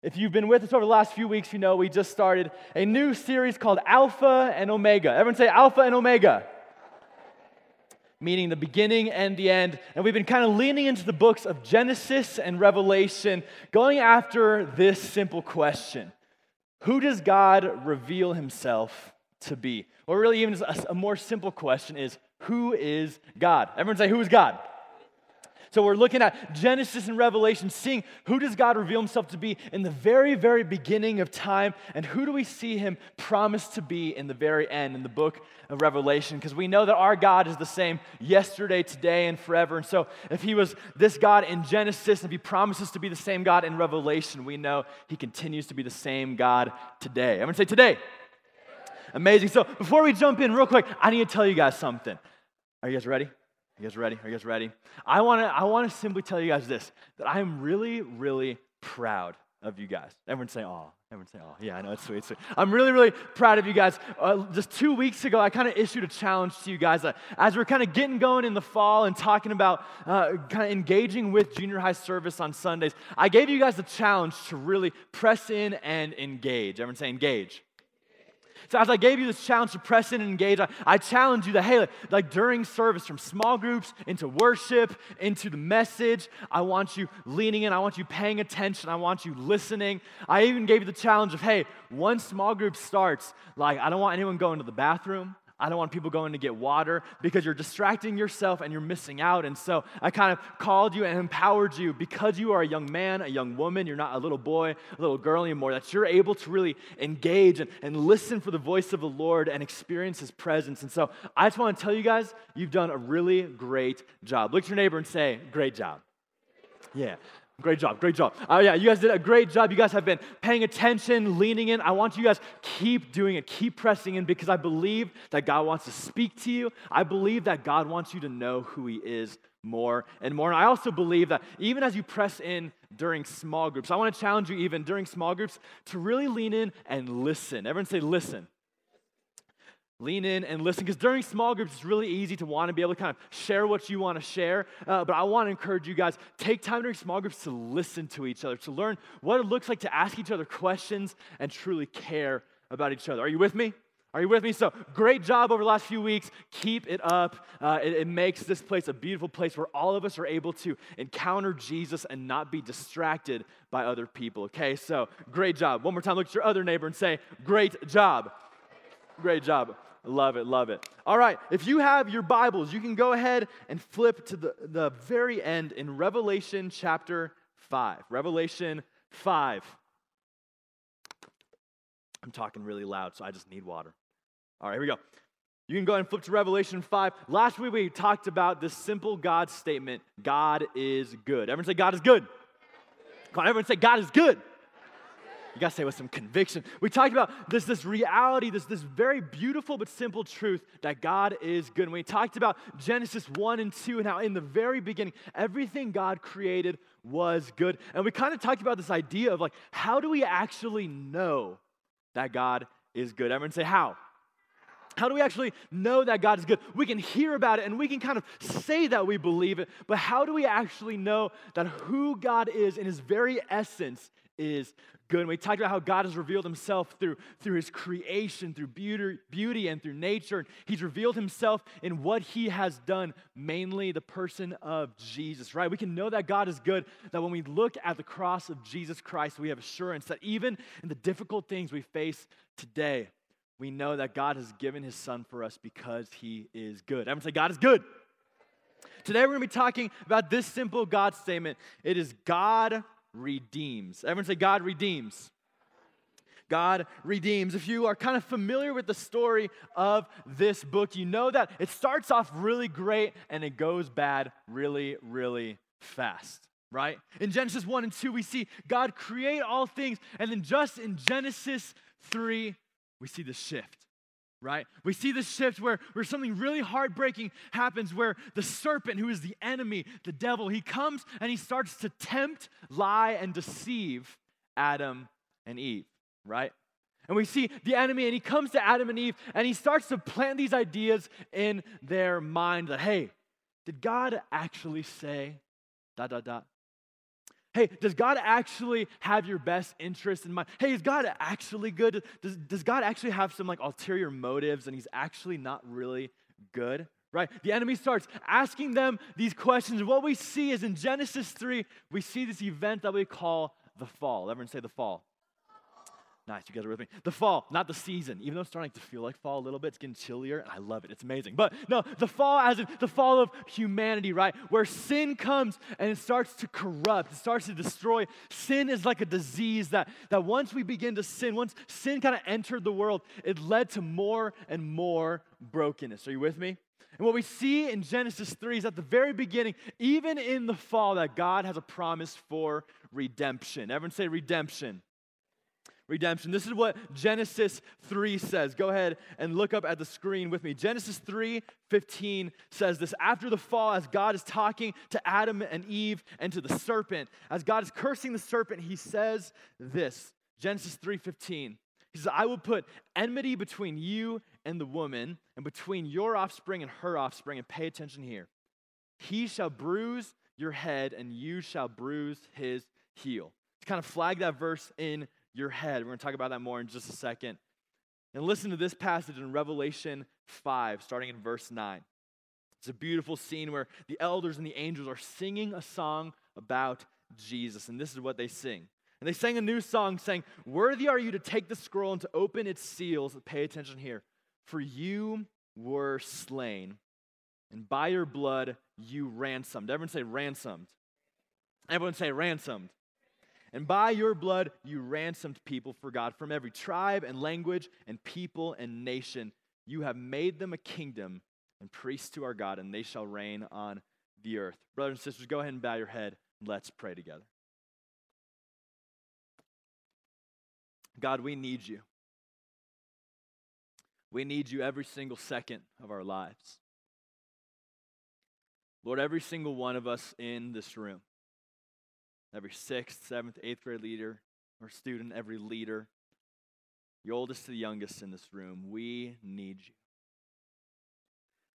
If you've been with us over the last few weeks, you know we just started a new series called Alpha and Omega. Everyone say Alpha and Omega. Meaning the beginning and the end. And we've been kind of leaning into the books of Genesis and Revelation, going after this simple question Who does God reveal himself to be? Or really, even a, more simple question is Who is God? Everyone say, Who is God? So we're looking at Genesis and Revelation, seeing who does God reveal himself to be in the very, very beginning of time, and who do we see him promised to be in the very end in the book of Revelation? Because we know that our God is the same yesterday, today, and forever. And so if he was this God in Genesis, and if he promises to be the same God in Revelation, we know he continues to be the same God today. I'm gonna say today. Amazing. So before we jump in, real quick, I need to tell you guys something. Are you guys ready? You guys ready? Are you guys ready? I want to I want to simply tell you guys this that I am really really proud of you guys. Everyone say "Oh." Everyone say "Oh." Yeah, I know it's sweet, sweet. I'm really really proud of you guys. Uh, just two weeks ago, I kind of issued a challenge to you guys uh, as we're kind of getting going in the fall and talking about uh, kind of engaging with junior high service on Sundays. I gave you guys a challenge to really press in and engage. Everyone say engage. So as I gave you this challenge to press in and engage, I, I challenge you that, hey, like, like during service, from small groups into worship, into the message, I want you leaning in, I want you paying attention, I want you listening. I even gave you the challenge of, hey, once small group starts, like, I don't want anyone going to the bathroom. I don't want people going to get water because you're distracting yourself and you're missing out. And so I kind of called you and empowered you because you are a young man, a young woman, you're not a little boy, a little girl anymore, that you're able to really engage and, and listen for the voice of the Lord and experience His presence. And so I just want to tell you guys, you've done a really great job. Look at your neighbor and say, Great job. Yeah. Great job, great job. Oh, yeah, you guys did a great job. You guys have been paying attention, leaning in. I want you guys keep doing it, keep pressing in because I believe that God wants to speak to you. I believe that God wants you to know who He is more and more. And I also believe that even as you press in during small groups, I want to challenge you even during small groups to really lean in and listen. Everyone say, listen lean in and listen because during small groups it's really easy to want to be able to kind of share what you want to share uh, but i want to encourage you guys take time during small groups to listen to each other to learn what it looks like to ask each other questions and truly care about each other are you with me are you with me? So, great job over the last few weeks. Keep it up. Uh, it, it makes this place a beautiful place where all of us are able to encounter Jesus and not be distracted by other people. Okay, so great job. One more time, look at your other neighbor and say, Great job. Great job. Love it, love it. All right, if you have your Bibles, you can go ahead and flip to the, the very end in Revelation chapter 5. Revelation 5. I'm talking really loud, so I just need water. All right, here we go. You can go ahead and flip to Revelation 5. Last week we talked about this simple God statement God is good. Everyone say, God is good. Come on, everyone say, God is good. You gotta say with some conviction. We talked about this, this reality, this, this very beautiful but simple truth that God is good. And we talked about Genesis 1 and 2 and how in the very beginning, everything God created was good. And we kind of talked about this idea of like, how do we actually know that God is good? Everyone say, how? How do we actually know that God is good? We can hear about it and we can kind of say that we believe it, but how do we actually know that who God is in his very essence is good. And we talked about how God has revealed himself through, through his creation, through beauty, beauty, and through nature. He's revealed himself in what he has done, mainly the person of Jesus, right? We can know that God is good, that when we look at the cross of Jesus Christ, we have assurance that even in the difficult things we face today, we know that God has given his son for us because he is good. Everyone say, God is good. Today we're going to be talking about this simple God statement. It is God redeems. Everyone say, God redeems. God redeems. If you are kind of familiar with the story of this book, you know that it starts off really great and it goes bad really, really fast, right? In Genesis 1 and 2, we see God create all things, and then just in Genesis 3, we see the shift right? We see this shift where, where something really heartbreaking happens where the serpent, who is the enemy, the devil, he comes and he starts to tempt, lie, and deceive Adam and Eve, right? And we see the enemy, and he comes to Adam and Eve, and he starts to plant these ideas in their mind that, hey, did God actually say? Hey, does God actually have your best interest in mind? Hey, is God actually good? Does, does God actually have some like ulterior motives and he's actually not really good? Right? The enemy starts asking them these questions. What we see is in Genesis 3, we see this event that we call the fall. Everyone say the fall. Nice, you guys are with me. The fall, not the season. Even though it's starting to feel like fall a little bit, it's getting chillier, and I love it. It's amazing. But no, the fall as in the fall of humanity, right? Where sin comes and it starts to corrupt, it starts to destroy. Sin is like a disease that, that once we begin to sin, once sin kind of entered the world, it led to more and more brokenness. Are you with me? And what we see in Genesis 3 is at the very beginning, even in the fall, that God has a promise for redemption. Everyone say redemption redemption. This is what Genesis 3 says. Go ahead and look up at the screen with me. Genesis 3 15 says this After the fall, as God is talking to Adam and Eve and to the serpent, as God is cursing the serpent, he says this Genesis 3 15. He says, I will put enmity between you and the woman, and between your offspring and her offspring. And pay attention here. He shall bruise your head, and you shall bruise his heel. To kind of flag that verse in your head. We're going to talk about that more in just a second. And listen to this passage in Revelation 5, starting in verse 9. It's a beautiful scene where the elders and the angels are singing a song about Jesus. And this is what they sing. And they sang a new song saying, Worthy are you to take the scroll and to open its seals. Pay attention here. For you were slain, and by your blood you ransomed. Everyone say ransomed. Everyone say ransomed. And by your blood, you ransomed people for God from every tribe and language and people and nation. You have made them a kingdom and priests to our God, and they shall reign on the earth. Brothers and sisters, go ahead and bow your head. And Let's pray together. God, we need you. We need you every single second of our lives. Lord, every single one of us in this room every sixth, seventh, eighth grade leader or student, every leader, the oldest to the youngest in this room, we need you.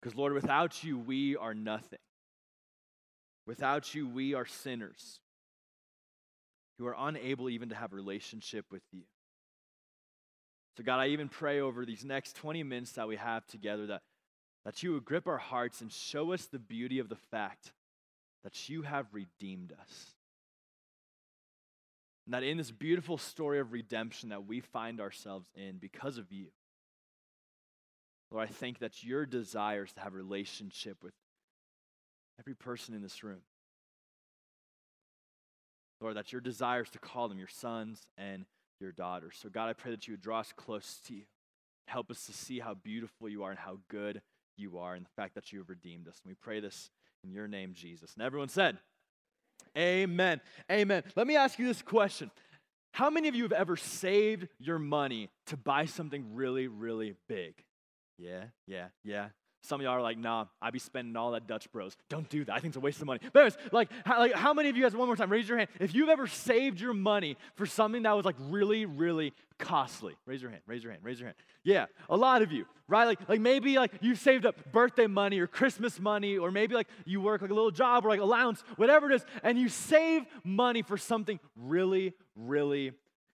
Because, Lord, without you, we are nothing. Without you, we are sinners who are unable even to have relationship with you. So, God, I even pray over these next 20 minutes that we have together that, that you would grip our hearts and show us the beauty of the fact that you have redeemed us. And that in this beautiful story of redemption that we find ourselves in because of you, Lord, I think that your desires to have relationship with every person in this room. Lord, that your desires to call them your sons and your daughters. So, God, I pray that you would draw us close to you. Help us to see how beautiful you are and how good you are, and the fact that you have redeemed us. And we pray this in your name, Jesus. And everyone said, Amen. Amen. Let me ask you this question How many of you have ever saved your money to buy something really, really big? Yeah, yeah, yeah. Some of y'all are like, nah, I be spending all that Dutch Bros. Don't do that. I think it's a waste of money. But anyways, like, how, like, how many of you guys, one more time, raise your hand. If you've ever saved your money for something that was like really, really costly, raise your hand, raise your hand, raise your hand. Yeah, a lot of you, right? Like, like maybe like you saved up birthday money or Christmas money, or maybe like you work like a little job or like allowance, whatever it is, and you save money for something really, really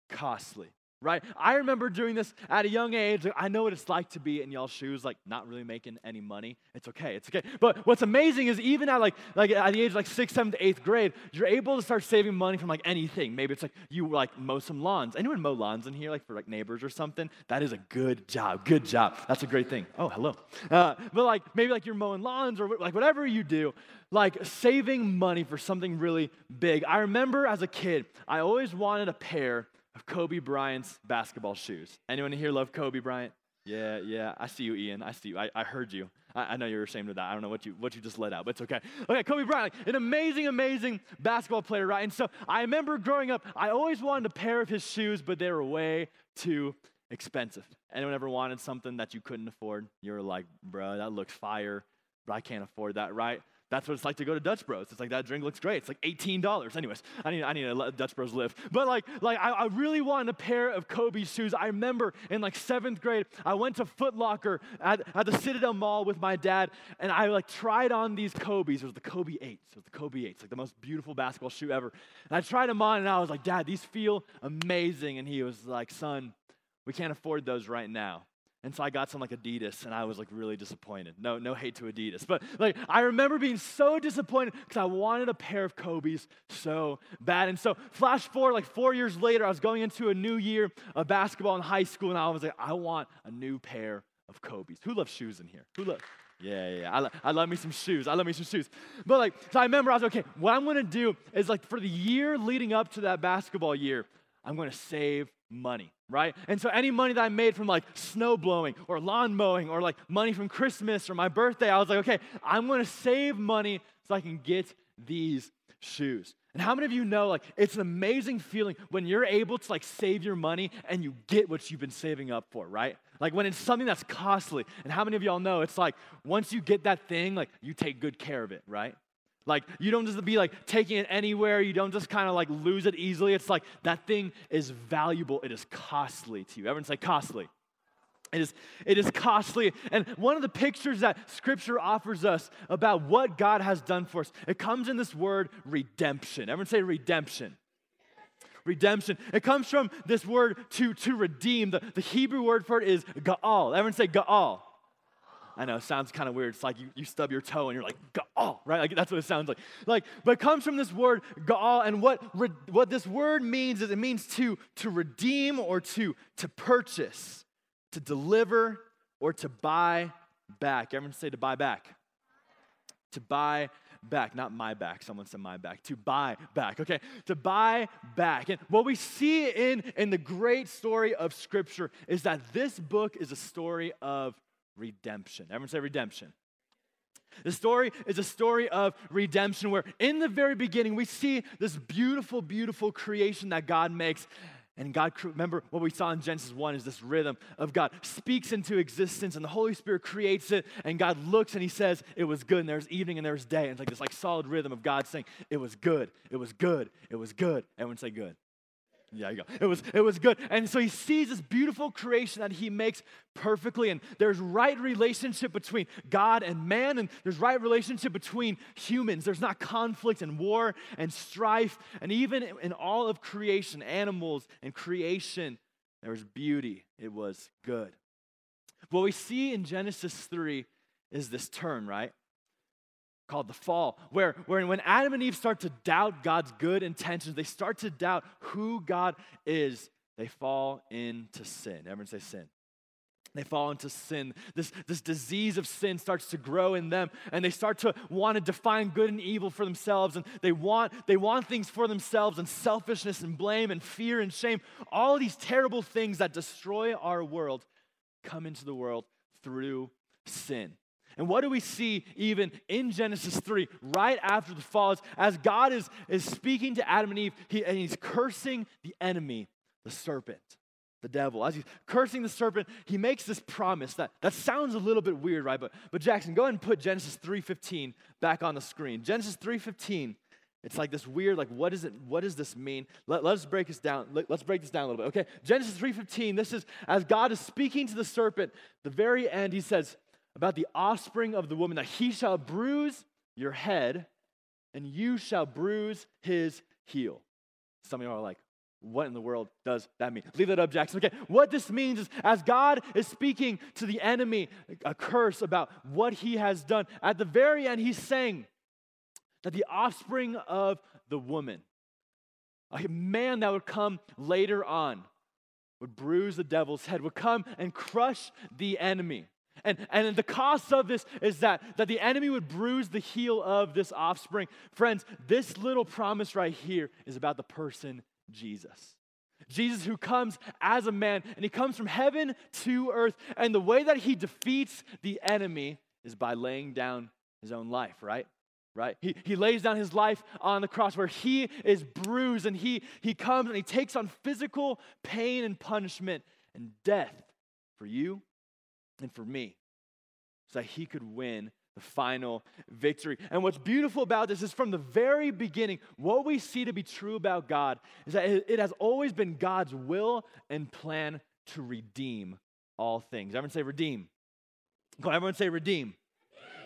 costly right? I remember doing this at a young age. I know what it's like to be in y'all's shoes, like not really making any money. It's okay, it's okay. But what's amazing is even at like like at the age like sixth, seventh, eighth grade, you're able to start saving money from like anything. Maybe it's like you like mow some lawns. Anyone mow lawns in here, like for like neighbors or something? That is a good job. Good job. That's a great thing. Oh, hello. Uh, but like maybe like you're mowing lawns or like whatever you do, like saving money for something really big. I remember as a kid, I always wanted a pair of Kobe Bryant's basketball shoes. Anyone here love Kobe Bryant? Yeah, yeah. I see you, Ian. I see you. I, I heard you. I, I, know you're ashamed of that. I don't know what you what you just let out, but it's okay. Okay, Kobe Bryant, an amazing, amazing basketball player, right? And so I remember growing up, I always wanted a pair of his shoes, but they were way too expensive. Anyone ever wanted something that you couldn't afford? You were like, bro, that looks fire, but I can't afford that, right? That's what it's like to go to Dutch Bros. It's like that drink looks great. It's like $18. Anyways, I need, I need to Dutch Bros live. But like, like I, I really wanted a pair of Kobe shoes. I remember in like seventh grade, I went to Foot Locker at, at the Citadel Mall with my dad, and I like tried on these Kobe's. It was the Kobe 8s. It was the Kobe 8s, like the most beautiful basketball shoe ever. And I tried them on, and I was like, Dad, these feel amazing. And he was like, Son, we can't afford those right now. And so I got some like Adidas and I was like really disappointed. No, no hate to Adidas. But like I remember being so disappointed because I wanted a pair of Kobe's so bad. And so flash forward like four years later, I was going into a new year of basketball in high school and I was like, I want a new pair of Kobe's. Who loves shoes in here? Who loves? Yeah, yeah. I, lo- I love me some shoes. I love me some shoes. But like, so I remember I was like, okay, what I'm gonna do is like for the year leading up to that basketball year, I'm gonna save money, right? And so any money that I made from like snow blowing or lawn mowing or like money from Christmas or my birthday, I was like, okay, I'm gonna save money so I can get these shoes. And how many of you know like it's an amazing feeling when you're able to like save your money and you get what you've been saving up for, right? Like when it's something that's costly. And how many of y'all know it's like once you get that thing, like you take good care of it, right? Like, you don't just be like taking it anywhere. You don't just kind of like lose it easily. It's like that thing is valuable. It is costly to you. Everyone say costly. It is, it is costly. And one of the pictures that Scripture offers us about what God has done for us, it comes in this word redemption. Everyone say redemption. Redemption. It comes from this word to, to redeem. The, the Hebrew word for it is ga'al. Everyone say ga'al. I know, it sounds kind of weird. It's like you, you stub your toe and you're like, Ga'al, right? Like that's what it sounds like. Like, but comes from this word Ga'al, and what, re, what this word means is it means to, to redeem or to, to purchase, to deliver, or to buy back. Everyone say to buy back. To buy back, not my back. Someone said my back. To buy back, okay? To buy back. And what we see in, in the great story of Scripture is that this book is a story of redemption. Everyone say redemption. The story is a story of redemption where, in the very beginning, we see this beautiful, beautiful creation that God makes. And God, remember what we saw in Genesis 1 is this rhythm of God speaks into existence and the Holy Spirit creates it. And God looks and He says, It was good. And there's evening and there's day. And it's like this like solid rhythm of God saying, It was good. It was good. It was good. Everyone say good. Yeah, you go. It was, it was good. And so he sees this beautiful creation that he makes perfectly. And there's right relationship between God and man, and there's right relationship between humans. There's not conflict and war and strife. And even in all of creation, animals and creation, there was beauty. It was good. What we see in Genesis 3 is this turn, right? Called the fall, where, where when Adam and Eve start to doubt God's good intentions, they start to doubt who God is, they fall into sin. Everyone say sin. They fall into sin. This, this disease of sin starts to grow in them, and they start to want to define good and evil for themselves, and they want, they want things for themselves, and selfishness and blame and fear and shame. All these terrible things that destroy our world come into the world through sin. And what do we see even in Genesis 3, right after the fall, is as God is, is speaking to Adam and Eve, he, and he's cursing the enemy, the serpent, the devil. As he's cursing the serpent, he makes this promise that, that sounds a little bit weird, right? But, but Jackson, go ahead and put Genesis 3.15 back on the screen. Genesis 3.15, it's like this weird, like, what, is it, what does this mean? Let, let's break this down. Let, let's break this down a little bit. Okay, Genesis 3.15, this is as God is speaking to the serpent, the very end, he says, about the offspring of the woman, that he shall bruise your head and you shall bruise his heel. Some of you are like, what in the world does that mean? Leave that up, Jackson. Okay, what this means is as God is speaking to the enemy a curse about what he has done, at the very end, he's saying that the offspring of the woman, a man that would come later on, would bruise the devil's head, would come and crush the enemy. And, and the cost of this is that, that the enemy would bruise the heel of this offspring. Friends, this little promise right here is about the person Jesus. Jesus, who comes as a man, and he comes from heaven to earth. And the way that he defeats the enemy is by laying down his own life, right? Right? He, he lays down his life on the cross where he is bruised and he, he comes and he takes on physical pain and punishment and death for you and for me so that he could win the final victory. And what's beautiful about this is from the very beginning, what we see to be true about God is that it has always been God's will and plan to redeem all things. Everyone say redeem. Go everyone say redeem.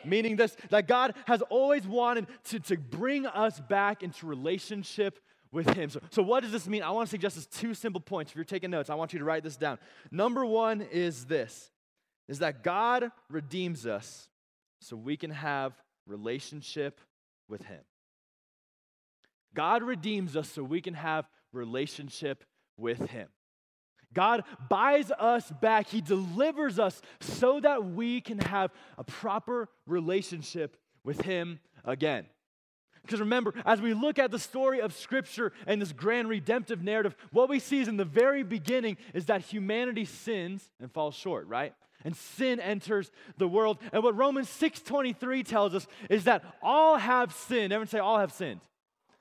Meaning this, that God has always wanted to, to bring us back into relationship with Him. So, so, what does this mean? I want to suggest this two simple points. If you're taking notes, I want you to write this down. Number one is this is that God redeems us so we can have relationship with Him. God redeems us so we can have relationship with Him. God buys us back. He delivers us so that we can have a proper relationship with Him again. Because remember, as we look at the story of Scripture and this grand redemptive narrative, what we see is in the very beginning is that humanity sins and falls short, right? And sin enters the world. And what Romans 6.23 tells us is that all have sinned. Everyone say all have sinned.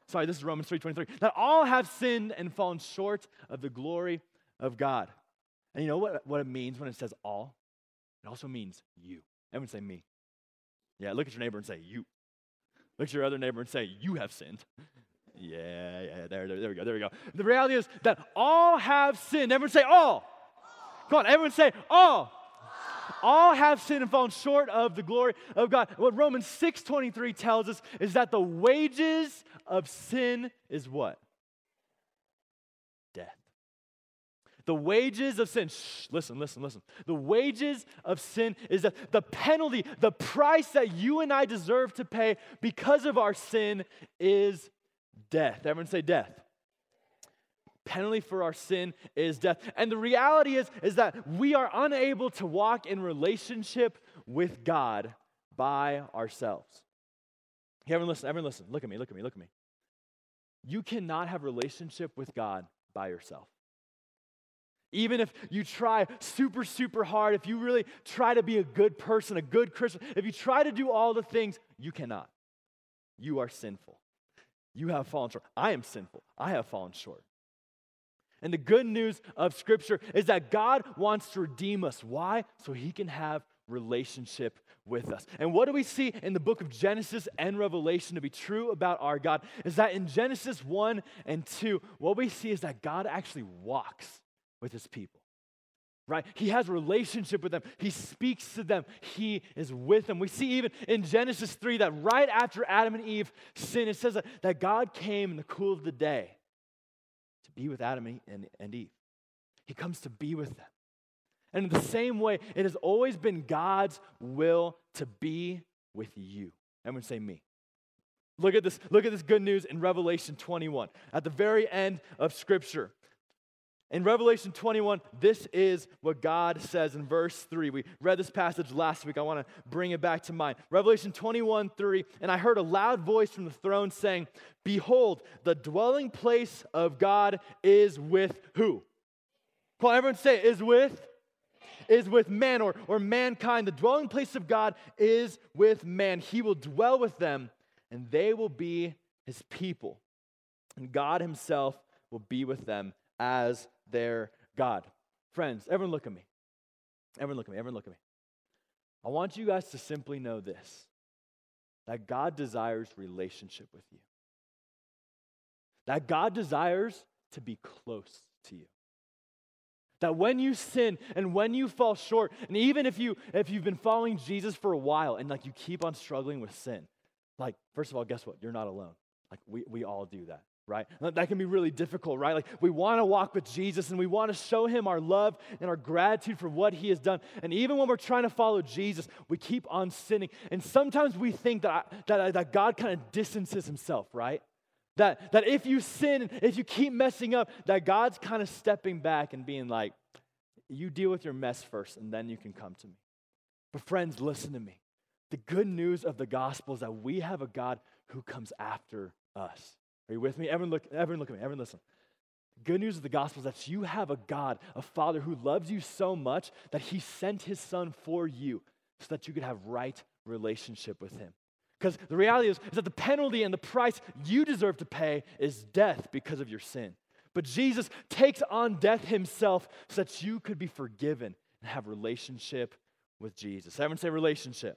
Sorry, this is Romans 3.23. That all have sinned and fallen short of the glory of God. And you know what, what it means when it says all? It also means you. Everyone say me. Yeah, look at your neighbor and say you. Look at your other neighbor and say, You have sinned. Yeah, yeah, there, there, there we go, there we go. The reality is that all have sinned. Everyone say, All. all. Come on, everyone say, All. All have sinned and fallen short of the glory of God. What Romans 6:23 tells us is that the wages of sin is what? Death. The wages of sin, shh, listen, listen, listen. The wages of sin is that the penalty, the price that you and I deserve to pay because of our sin is death. Everyone say death. Penalty for our sin is death. And the reality is, is that we are unable to walk in relationship with God by ourselves. Hey, everyone listen, everyone listen. Look at me, look at me, look at me. You cannot have relationship with God by yourself. Even if you try super, super hard, if you really try to be a good person, a good Christian, if you try to do all the things, you cannot. You are sinful. You have fallen short. I am sinful. I have fallen short. And the good news of Scripture is that God wants to redeem us. Why? So He can have relationship with us. And what do we see in the book of Genesis and Revelation to be true about our God? Is that in Genesis 1 and 2, what we see is that God actually walks with his people. Right? He has relationship with them. He speaks to them. He is with them. We see even in Genesis 3 that right after Adam and Eve sinned, it says that, that God came in the cool of the day be with Adam and, and Eve. He comes to be with them. And in the same way, it has always been God's will to be with you. Everyone say me. Look at this, look at this good news in Revelation 21. At the very end of Scripture, in Revelation 21, this is what God says in verse 3. We read this passage last week. I want to bring it back to mind. Revelation 21, 3. And I heard a loud voice from the throne saying, Behold, the dwelling place of God is with who? Come on, everyone say, is with? Is with man or, or mankind. The dwelling place of God is with man. He will dwell with them, and they will be his people. And God himself will be with them as their God. Friends, everyone look at me. Everyone look at me. Everyone look at me. I want you guys to simply know this that God desires relationship with you. That God desires to be close to you. That when you sin and when you fall short, and even if you if you've been following Jesus for a while and like you keep on struggling with sin, like first of all, guess what? You're not alone. Like we, we all do that right? That can be really difficult, right? Like we want to walk with Jesus and we want to show him our love and our gratitude for what he has done. And even when we're trying to follow Jesus, we keep on sinning. And sometimes we think that, that, that God kind of distances himself, right? That, that if you sin, if you keep messing up, that God's kind of stepping back and being like, you deal with your mess first and then you can come to me. But friends, listen to me. The good news of the gospel is that we have a God who comes after us. Are you with me? Everyone look, everyone look at me. Everyone listen. Good news of the gospel is that you have a God, a Father who loves you so much that he sent his son for you so that you could have right relationship with him. Because the reality is, is that the penalty and the price you deserve to pay is death because of your sin. But Jesus takes on death himself so that you could be forgiven and have relationship with Jesus. Everyone say relationship.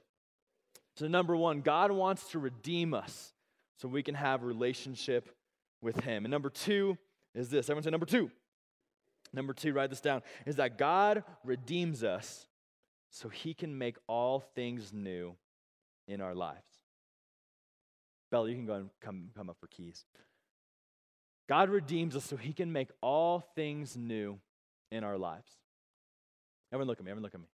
So, number one, God wants to redeem us so we can have relationship with Him. And number two is this everyone say number two. Number two, write this down, is that God redeems us so He can make all things new in our lives. Bella, you can go and come, come up for keys. God redeems us so He can make all things new in our lives. Everyone look at me, everyone look at me.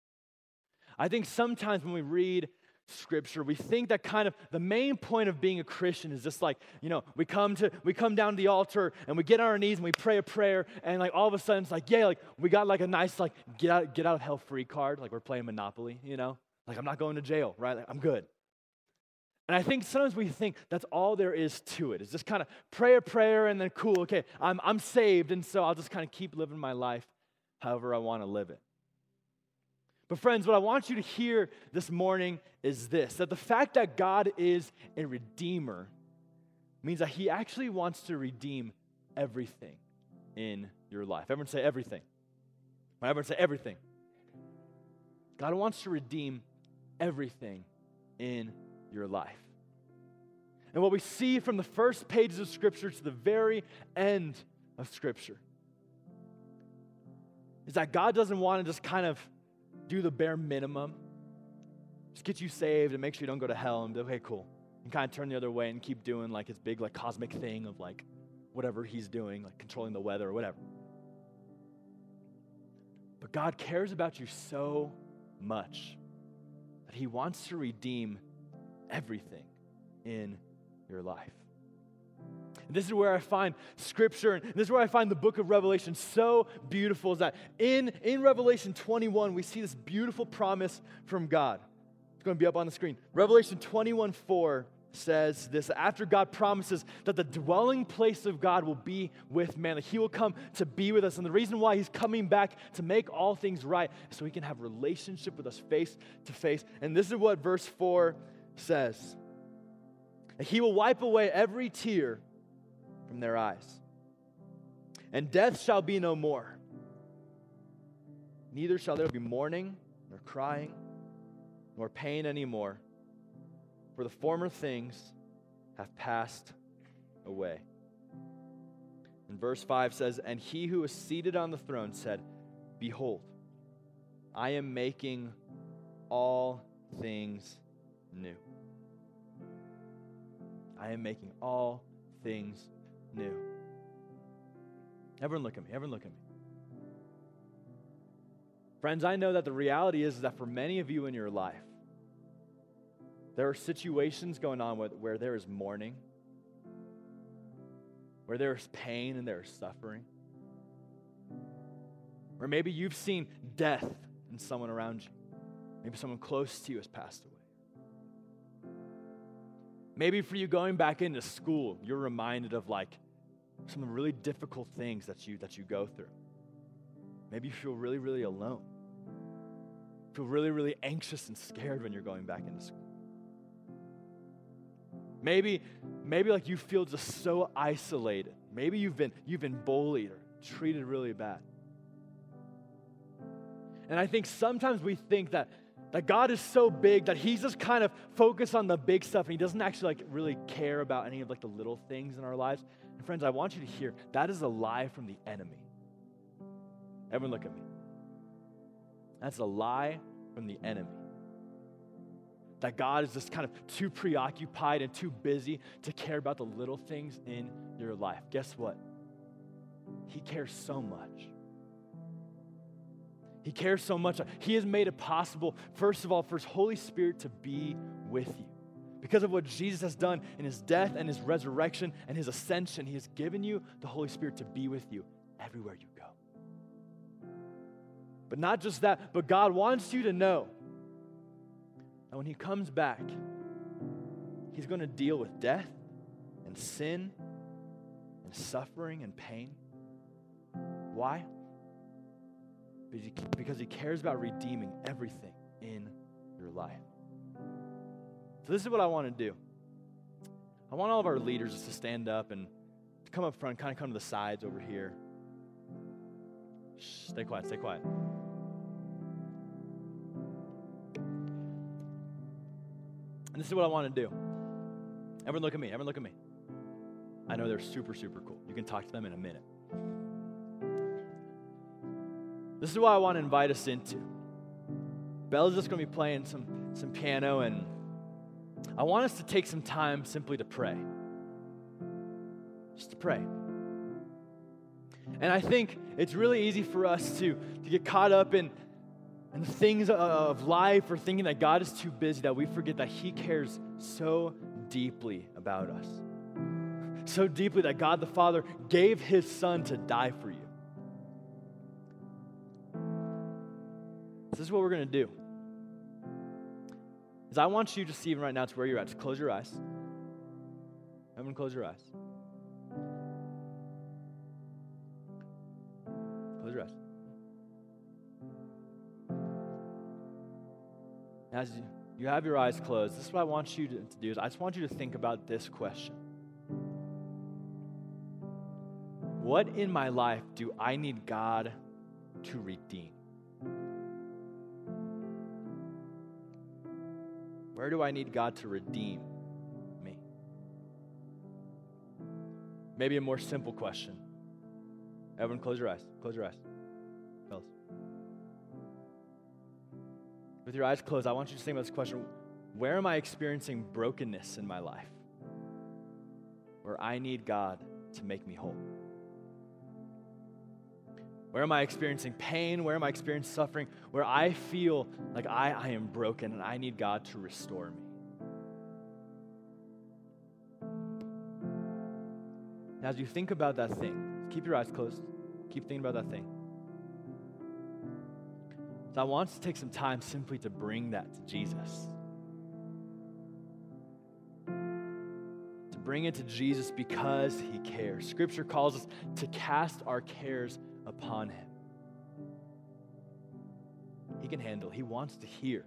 I think sometimes when we read scripture we think that kind of the main point of being a christian is just like you know we come to we come down to the altar and we get on our knees and we pray a prayer and like all of a sudden it's like yeah like we got like a nice like get out get out of hell free card like we're playing monopoly you know like i'm not going to jail right like, i'm good and I think sometimes we think that's all there is to it. It's just kind of pray a prayer and then cool, okay, I'm, I'm saved, and so I'll just kind of keep living my life however I want to live it. But, friends, what I want you to hear this morning is this that the fact that God is a redeemer means that He actually wants to redeem everything in your life. Everyone say everything. Everyone say everything. God wants to redeem everything in your life. And what we see from the first pages of Scripture to the very end of Scripture is that God doesn't want to just kind of do the bare minimum. Just get you saved and make sure you don't go to hell and be okay, cool. And kind of turn the other way and keep doing like his big like cosmic thing of like whatever he's doing, like controlling the weather or whatever. But God cares about you so much that he wants to redeem everything in your life. And this is where I find scripture, and this is where I find the book of Revelation so beautiful is that in, in Revelation 21, we see this beautiful promise from God. It's going to be up on the screen. Revelation 21 4 says this after God promises that the dwelling place of God will be with man, that he will come to be with us. And the reason why he's coming back to make all things right so he can have relationship with us face to face. And this is what verse 4 says. He will wipe away every tear from their eyes. And death shall be no more. Neither shall there be mourning, nor crying, nor pain anymore, for the former things have passed away. And verse 5 says, And he who was seated on the throne said, Behold, I am making all things new. I am making all things new. Everyone look at me. Everyone look at me. Friends, I know that the reality is, that for many of you in your life, there are situations going on with, where there is mourning, where there is pain and there is suffering. Or maybe you've seen death in someone around you. Maybe someone close to you has passed away. Maybe for you going back into school, you're reminded of like some of the really difficult things that you that you go through. Maybe you feel really, really alone. Feel really, really anxious and scared when you're going back into school. Maybe, maybe like you feel just so isolated. Maybe you've been you've been bullied or treated really bad. And I think sometimes we think that that God is so big that he's just kind of focused on the big stuff and he doesn't actually like really care about any of like the little things in our lives. And friends, I want you to hear that is a lie from the enemy. Everyone look at me. That's a lie from the enemy. That God is just kind of too preoccupied and too busy to care about the little things in your life. Guess what? He cares so much. He cares so much. He has made it possible, first of all, for His Holy Spirit to be with you. Because of what Jesus has done in His death and His resurrection and His ascension, He has given you the Holy Spirit to be with you everywhere you go. But not just that, but God wants you to know that when He comes back, He's going to deal with death and sin and suffering and pain. Why? because he cares about redeeming everything in your life. So, this is what I want to do. I want all of our leaders to stand up and to come up front, kind of come to the sides over here. Shh, stay quiet, stay quiet. And this is what I want to do. Everyone look at me. Everyone look at me. I know they're super, super cool. You can talk to them in a minute. This is what I want to invite us into. Bella's just going to be playing some, some piano, and I want us to take some time simply to pray. Just to pray. And I think it's really easy for us to, to get caught up in, in the things of life or thinking that God is too busy that we forget that He cares so deeply about us. So deeply that God the Father gave His Son to die for you. This is what we're going to do. Is I want you to see even right now to where you're at. Just close your eyes. Everyone, close your eyes. Close your eyes. As you, you have your eyes closed, this is what I want you to, to do. Is I just want you to think about this question. What in my life do I need God to redeem? Where do I need God to redeem me? Maybe a more simple question. Everyone, close your eyes. Close your eyes. Fellas. With your eyes closed, I want you to think about this question Where am I experiencing brokenness in my life? Where I need God to make me whole? Where am I experiencing pain? Where am I experiencing suffering? Where I feel like I, I am broken and I need God to restore me. Now, as you think about that thing, keep your eyes closed. Keep thinking about that thing. So I want to take some time simply to bring that to Jesus. To bring it to Jesus because he cares. Scripture calls us to cast our cares upon him. He can handle, he wants to hear.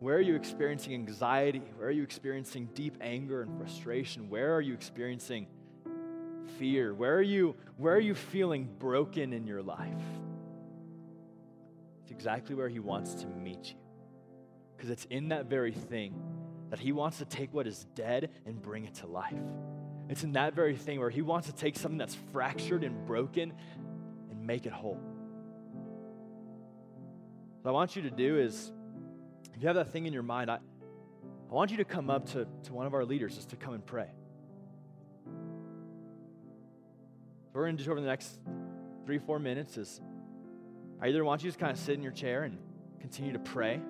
Where are you experiencing anxiety? Where are you experiencing deep anger and frustration? Where are you experiencing fear? Where are you where are you feeling broken in your life? It's exactly where he wants to meet you. Because it's in that very thing that he wants to take what is dead and bring it to life. It's in that very thing where he wants to take something that's fractured and broken and make it whole. What I want you to do is, if you have that thing in your mind, I, I want you to come up to, to one of our leaders just to come and pray. So we're going to do over the next three, four minutes is I either want you to just kind of sit in your chair and continue to pray,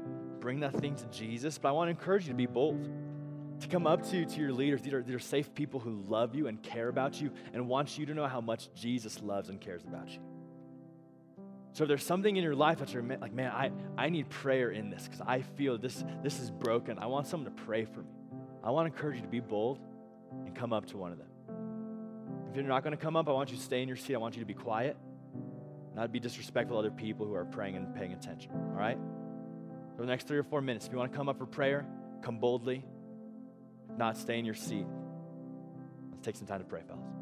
bring that thing to Jesus, but I want to encourage you to be bold to come up to, to your leaders. These are, these are safe people who love you and care about you and want you to know how much Jesus loves and cares about you. So if there's something in your life that you're like, man, I, I need prayer in this because I feel this, this is broken. I want someone to pray for me. I want to encourage you to be bold and come up to one of them. If you're not going to come up, I want you to stay in your seat. I want you to be quiet, not be disrespectful to other people who are praying and paying attention. All right? For the next three or four minutes, if you want to come up for prayer, come boldly. Not, stay in your seat. Let's take some time to pray, fellas.